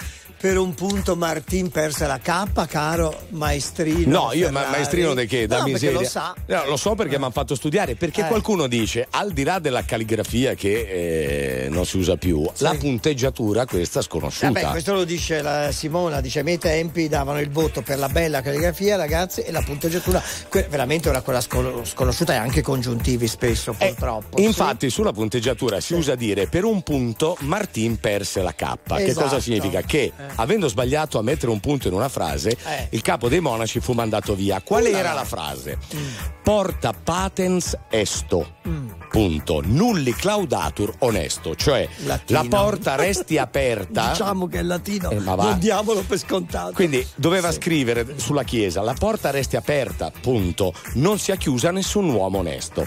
per un punto Martin perse la K, caro maestrino? No, io ma- maestrino di che? Da no, miseria. lo sa. No, lo so perché mi hanno fatto studiare. Perché Eh. qualcuno dice, al di là della calligrafia che eh, non si usa più, la punteggiatura questa sconosciuta. Vabbè, questo lo dice la Simona, dice ai miei tempi davano il voto per la bella calligrafia, ragazzi, e la punteggiatura que- veramente era quella scon- sconosciuta e anche congiuntivi spesso, purtroppo. Eh, Infatti, sulla punteggiatura si usa dire per un punto Martin perse la K. Che Esatto. cosa significa? Che avendo sbagliato a mettere un punto in una frase, Eh. il capo dei monaci fu mandato via. Qual era la frase? Porta patens esto. Mm. Punto. Nulli claudatur onesto. Cioè Latino. la porta resti aperta. Diciamo che è latino, Eh, ma va. non diamolo per scontato. Quindi doveva scrivere sulla chiesa: la porta resti aperta, punto. Non sia chiusa nessun uomo onesto.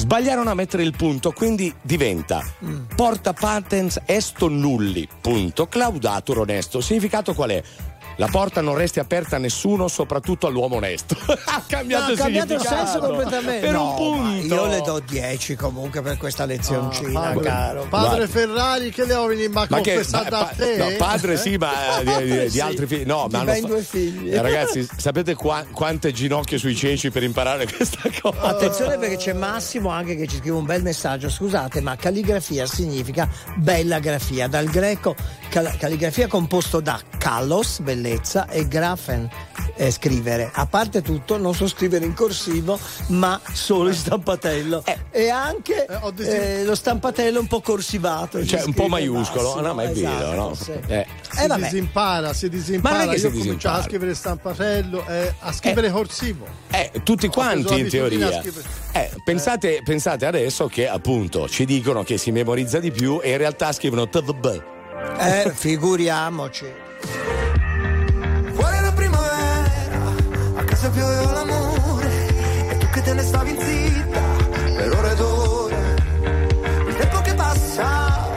Sbagliarono a mettere il punto, quindi diventa Mm. porta patens esto nulli, punto. Claudatur onesto. Significato qual è? La porta non resti aperta a nessuno, soprattutto all'uomo onesto. ha cambiato, No, ha cambiato il senso completamente. Per No, un punto. Io le do 10 comunque per questa lezioncina, Padre, caro. padre Guarda. Ferrari che le ho venuto ma, Ma che confessato ma- a te? no, padre sì, ma di, di- di Sì, altri figli. No, di ma hanno fa- due figli. Eh, ragazzi, sapete qua- quante ginocchia sui ceci per imparare questa cosa? Attenzione perché c'è Massimo anche che ci scrive un bel messaggio. Scusate, ma calligrafia significa bella grafia. Dal greco cal- calligrafia composto da kalos, bellezza, e grafen, eh, scrivere. A parte tutto, non so scrivere in corsivo, ma solo in stampatello. E anche eh, lo stampatello un po' corsivato. ci Cioè, un po' maiuscolo, Massimo, no, ma è vero, esatto, no? sì. Eh. Si Eh, vabbè. disimpara, si disimpara. Ma non è che Io si ho cominciato disimpara. a scrivere stampatello a scrivere corsivo. Eh, tutti quanti in teoria. Eh, pensate, pensate adesso che appunto ci dicono che si memorizza di più e in realtà scrivono TVB. Eh, figuriamoci. Casa pioveva l'amore E tu che te ne stavi zitta per ore ed ore. Il tempo che passa,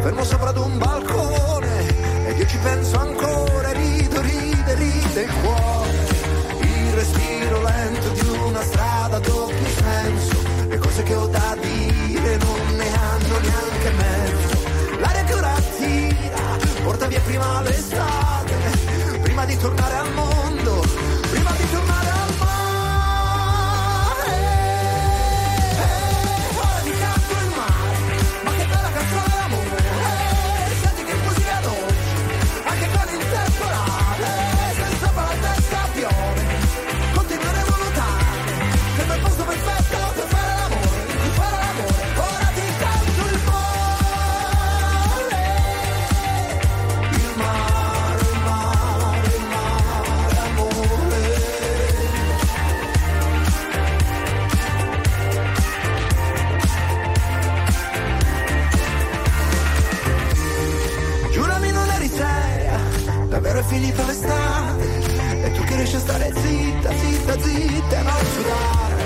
fermo sopra ad un balcone Ed io ci penso ancora, rido, ride, ride il cuore. Il respiro lento di una strada a doppio senso Le cose che ho da dire non ne hanno neanche mezzo. L'aria che ora tira, porta via prima l'estate Prima di tornare al mondo, e non sudare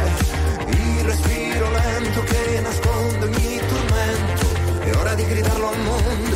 Il respiro lento che nasconde ogni tormento. È ora di gridarlo al mondo,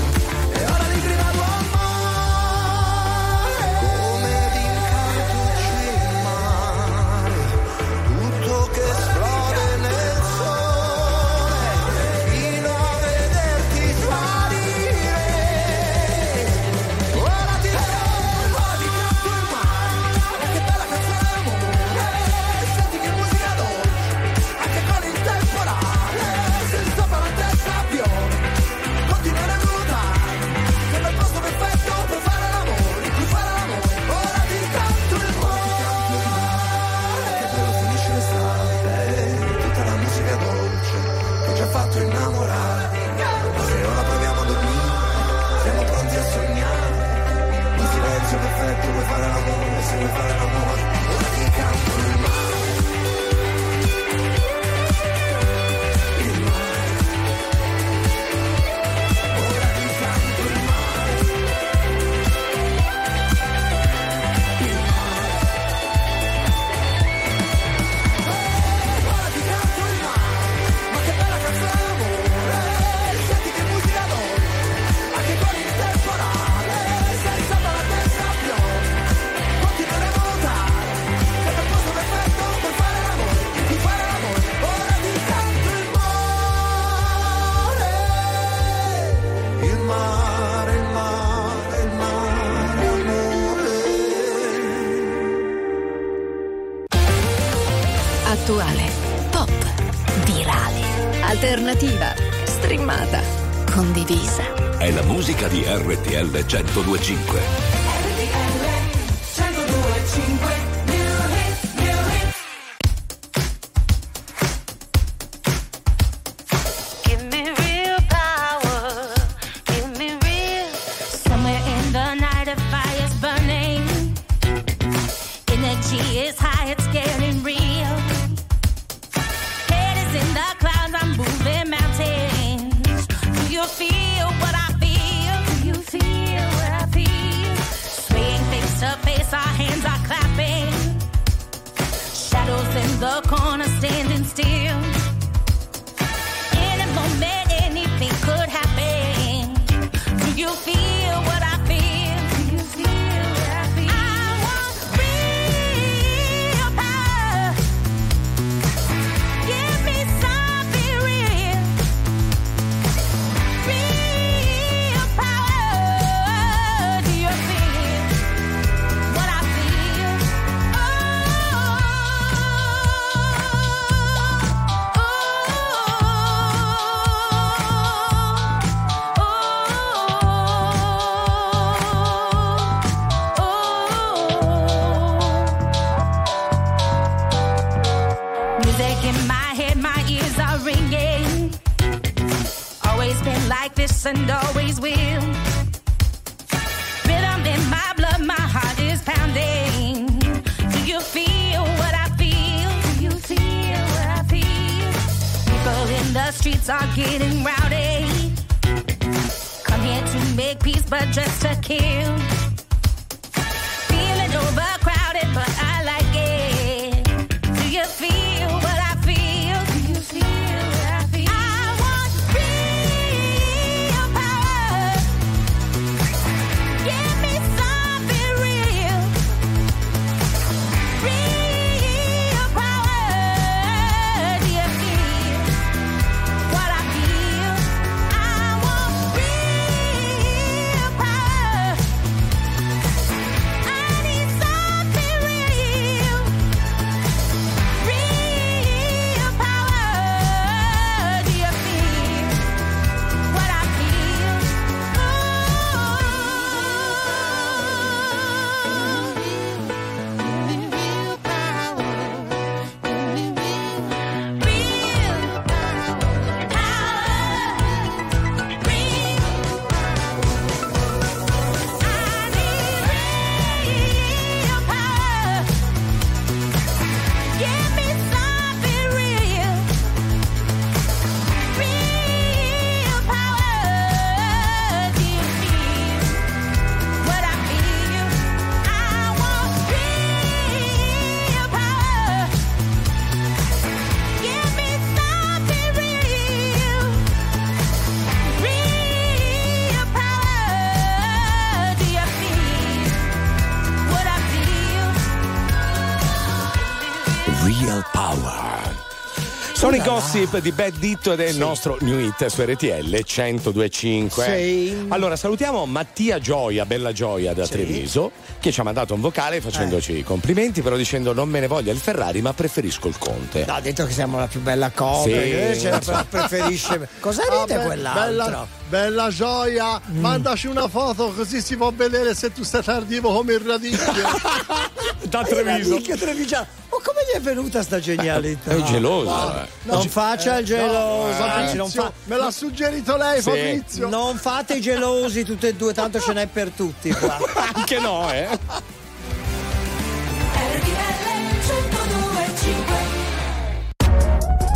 Buoni gossip di Bad Ditto ed è sì. il nostro New Hit su RTL 1025. Sì. Allora salutiamo Mattia Gioia, bella Gioia da sì. Treviso, che ci ha mandato un vocale facendoci i eh. complimenti, però dicendo non me ne voglia il Ferrari, ma preferisco il Conte. No, ha detto che siamo la più bella coppia, sì. preferisce. Cosa ah, ride ah, be- quell'altro? Bella, bella Gioia, mm. mandaci una foto così si può vedere se tu stai tardivo come il radicchio. da Treviso. Il radicchio trevigiano gli è venuta sta genialità? È un geloso. Ah, eh. Non faccia il eh, geloso. No, Fabrizio, non fa... Me l'ha suggerito lei, sì. Fabrizio. Non fate i gelosi, tutti e due, tanto ce n'è per tutti qua. Anche no, eh.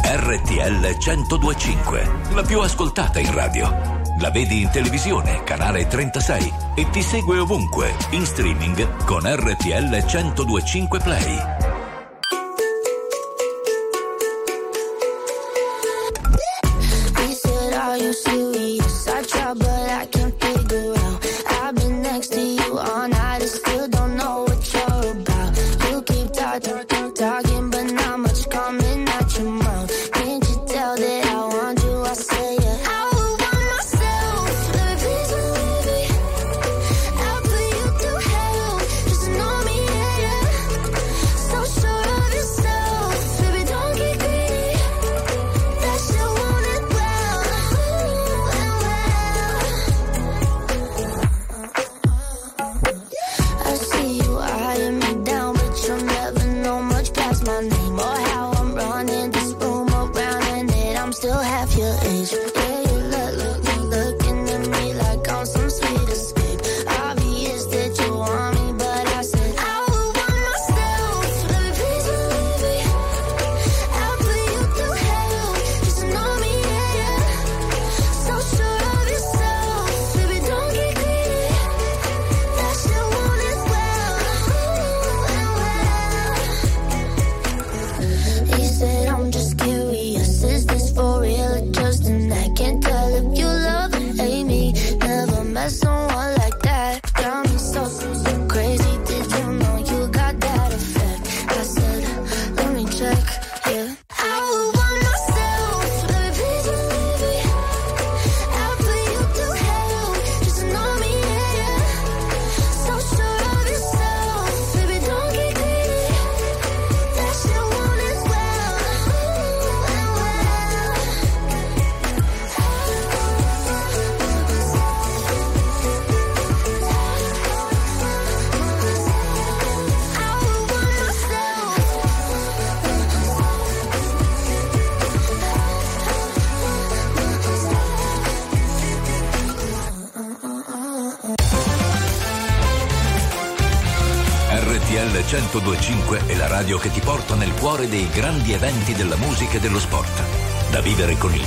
RTL 1025, la più ascoltata in radio. La vedi in televisione, canale 36 e ti segue ovunque, in streaming con RTL 1025 Play. that's my name.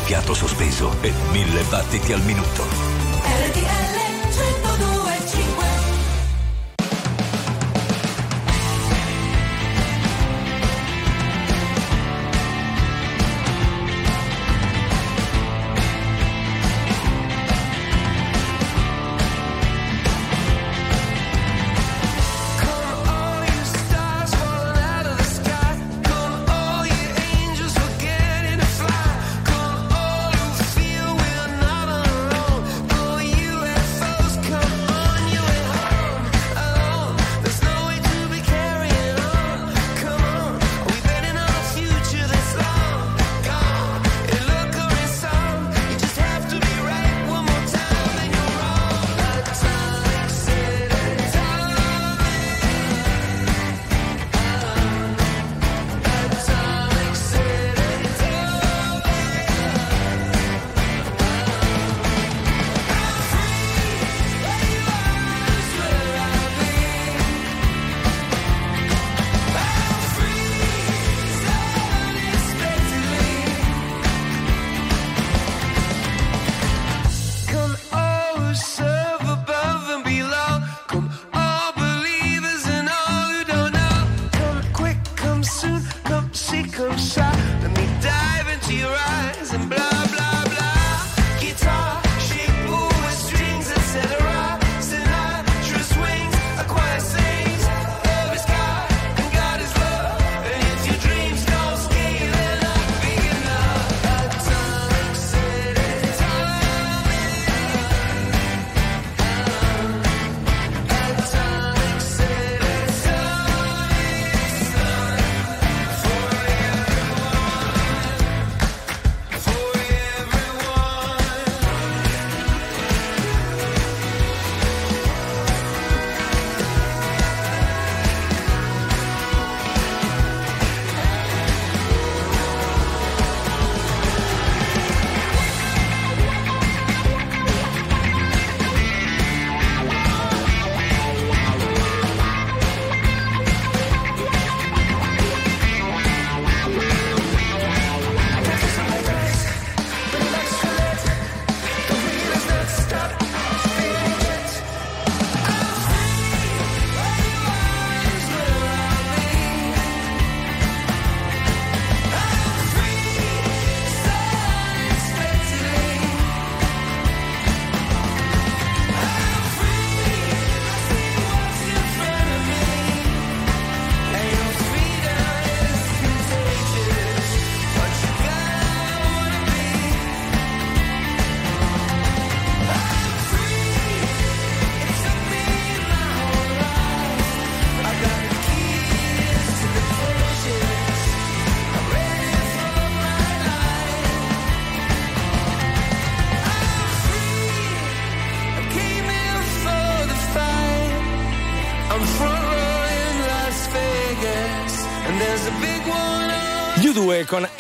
Fiato sospeso e mille battiti al minuto.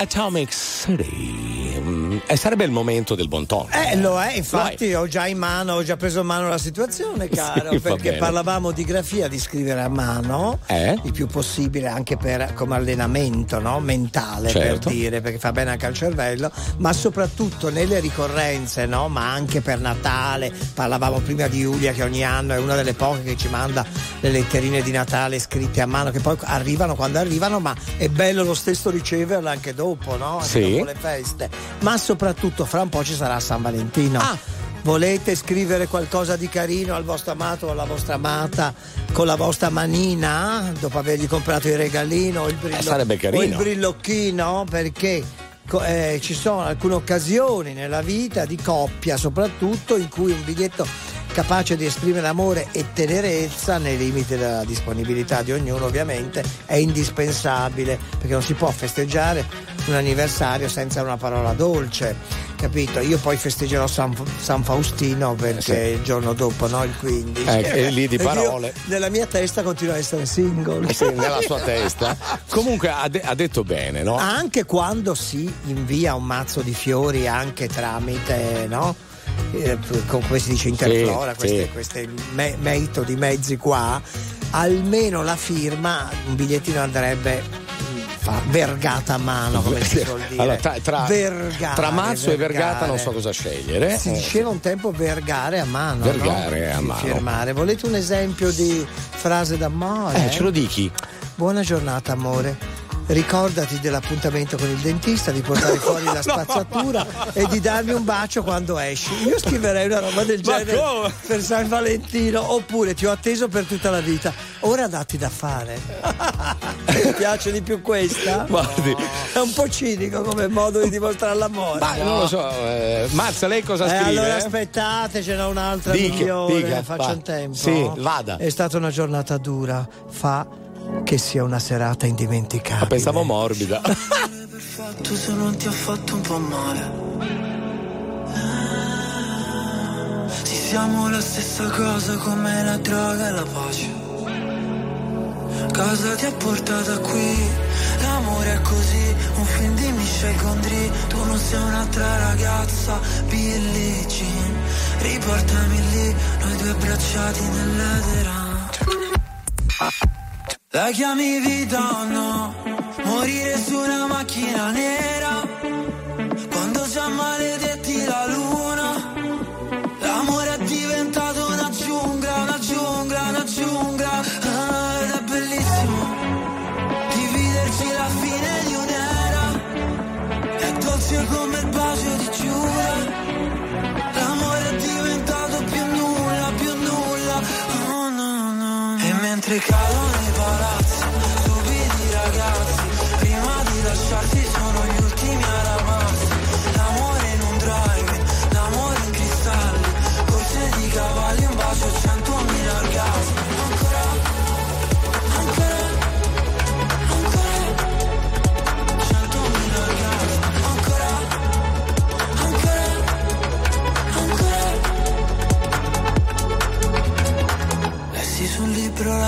Atomic City. Mm, E sarebbe il momento del bon ton. Eh, lo è, infatti ho già in mano, ho già preso in mano la situazione, caro, Sì, perché parlavamo di grafia, di scrivere a mano, Eh? il più possibile anche per, come allenamento no? mentale, Certo. per dire, perché fa bene anche al cervello, ma soprattutto nelle ricorrenze, no? ma anche per Natale, parlavamo prima di Giulia che ogni anno è una delle poche che ci manda le letterine di Natale scritte a mano, che poi arrivano quando arrivano, ma è bello lo stesso riceverle anche dopo, no? Anche Sì. dopo le feste. Ma soprattutto fra un po' ci sarà San Valentino. Ah. Volete scrivere qualcosa di carino al vostro amato o alla vostra amata con la vostra manina dopo avergli comprato il regalino il, brillo- Eh, sarebbe carino. o il brillocchino? Perché eh, ci sono alcune occasioni nella vita di coppia soprattutto in cui un biglietto capace di esprimere amore e tenerezza nei limiti della disponibilità di ognuno ovviamente è indispensabile perché non si può festeggiare un anniversario senza una parola dolce capito io poi festeggerò San, San Faustino perché Sì. il giorno dopo no il 15 Eh, e lì di parole. nella mia testa continuo a essere single Eh sì, nella sua testa. Comunque ha, de- ha detto bene, no? anche quando si invia un mazzo di fiori anche tramite no? Eh, con come si dice interflora Sì, queste, sì. queste me- metodi mezzi qua almeno la firma, un bigliettino andrebbe fa vergata a mano, come si suol dire. Allora, tra, tra- Vergare, tra Mazzo e Vergata vergare. non so cosa scegliere. Si Eh, diceva un tempo vergare a mano. Vergare no? a mano. Firmare. Volete un esempio di frase d'amore? Eh, ce lo dichi? Buona giornata, amore. Ricordati dell'appuntamento con il dentista, di portare fuori la spazzatura e di darmi un bacio quando esci. Io scriverei una roba del genere per San Valentino, oppure ti ho atteso per tutta la vita. Ora datti da fare. Ti piace di più questa? Guardi. È un po' cinico come modo di dimostrare l'amore. Ma no? non lo so, eh, Mazza, lei cosa Eh, scrive? allora aspettate, ce n'è un'altra Dica, migliore, dica, faccia va. in tempo. Sì, vada. È stata una giornata dura, fa che sia una serata indimenticabile. Ma pensavo morbida. Tu se non ti ha fatto un po' male. Sì, siamo la stessa cosa come la droga e la pace. Cosa ti ha portata qui? L'amore è così, un film di Michel Gondry. Tu non sei un'altra ragazza, Billie Jean. Riportami lì, noi due abbracciati nell'edera. La chiami vita o no? Morire su una macchina nera Quando già maledetti la luna L'amore è diventato una giungla, una giungla, una giungla ah, Ed è bellissimo Dividerci la fine di un'era È dolce come il bacio di Giura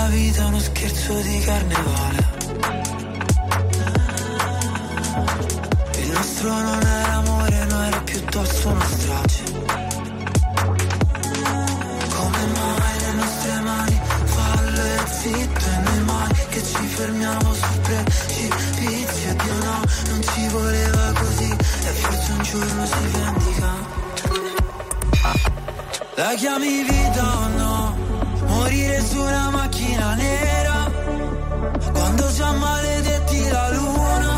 la vita è uno scherzo di carnevale. Il nostro non era amore, no era piuttosto una strage. Come mai le nostre mani fallo e zitto e noi mai che ci fermiamo sul precipizio. Dio no, non ci voleva così e forse un giorno si vendica. La chiami vita o no? Su una macchina nera Quando già maledetti la luna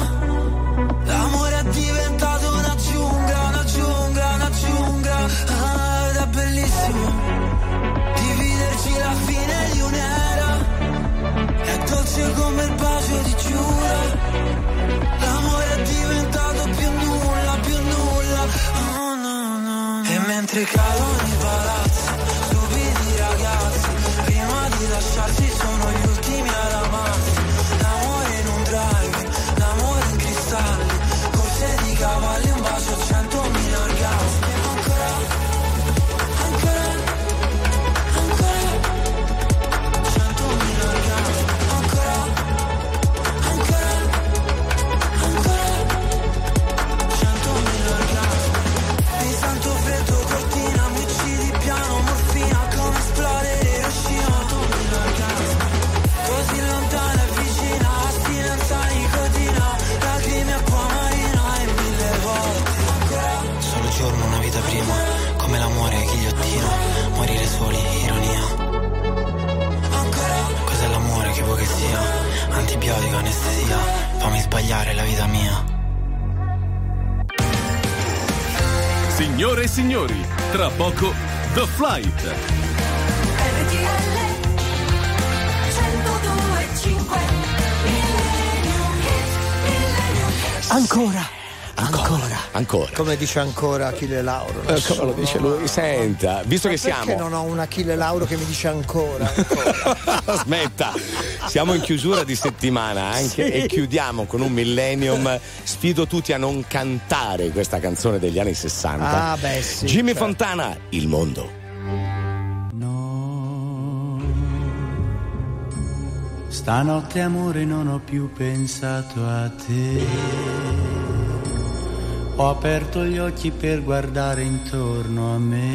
L'amore è diventato una giungla, una giungla, una giungla. Ah, Ed bellissimo Dividerci la fine di un'era È dolce come il bacio di Giura. L'amore è diventato più nulla, più nulla. Oh no no E mentre cadono Signore e signori, tra poco The Flight. Ancora, ancora, Ancora. Come dice ancora Achille Lauro. Eh, come lo dice lui? Senta, visto Ma che perché siamo. non ho un Achille Lauro che mi dice ancora? Smetta, siamo in chiusura di settimana anche Sì. e chiudiamo con un millennium. Sfido tutti a non cantare questa canzone degli anni 60. Ah, beh, sì, Jimmy certo. Fontana, Il mondo. Stanotte amore non ho più pensato a te. Ho aperto gli occhi per guardare intorno a me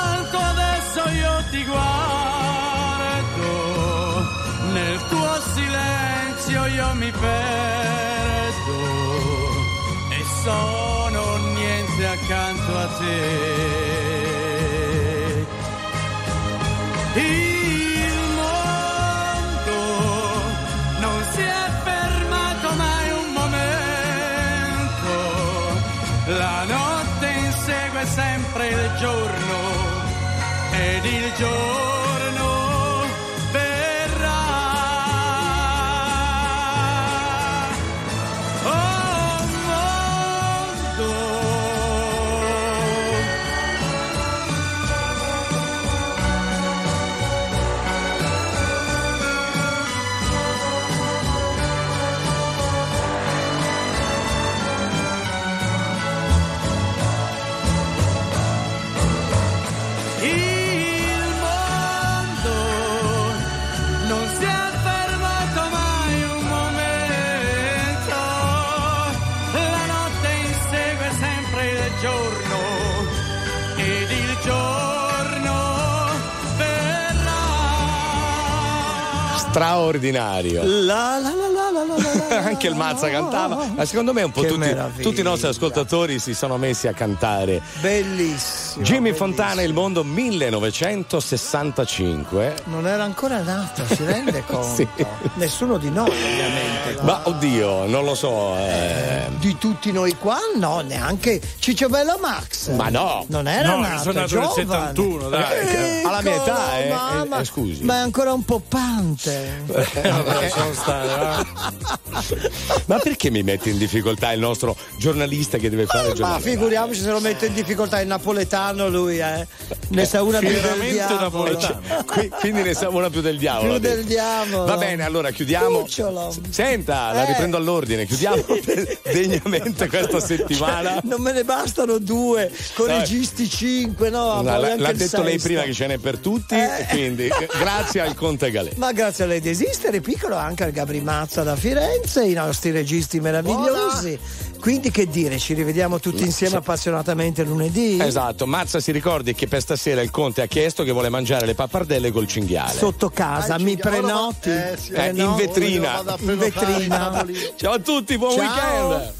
mi perdo e sono niente accanto a te. Il mondo non si è fermato mai un momento, la notte insegue sempre il giorno ed il giorno Straordinario. La la Anche il Mazza cantava, ma secondo me un po' tutti, tutti i nostri ascoltatori si sono messi a cantare. Bellissimo. Jimmy Fontana, Il mondo 1965. Non era ancora nato, si rende conto? Sì. Nessuno di noi, ovviamente. no? Ma oddio, non lo so. eh. Di tutti noi qua, no, neanche Cicciobello Max. Ma no. Non era No, nato, sono nato nel giovane. 71, dai. Piccolo, Alla mia età, eh, mamma. eh, eh, scusi. Ma è ancora un po' pante. Ma perché mi metti in difficoltà il nostro giornalista che deve fare il Ma giornale? figuriamoci se lo mette in difficoltà il napoletano lui, eh. Ne sa una più del diavolo. napoletano. Qui- quindi ne sa una più del diavolo. Più del diavolo. Va bene, allora chiudiamo. Cucciolo. Senta, la Eh. riprendo all'ordine. Chiudiamo degnamente questa settimana. Non me ne bastano due, con Dai. registi cinque, no? No, voglio l'ha, detto lei sesto. prima che ce n'è per tutti, Eh. quindi grazie al Conte Galè. Ma grazie a lei di esistere, piccolo anche al Gabri Mazza da Firenze, i nostri registi meravigliosi. Quindi che dire, ci rivediamo tutti insieme appassionatamente lunedì? Esatto, Mazza si ricordi che per stasera il Conte ha chiesto che vuole mangiare le pappardelle col cinghiale. Sotto casa, mi prenoti? Eh, in vetrina. In vetrina. Ciao a tutti, buon Ciao. weekend!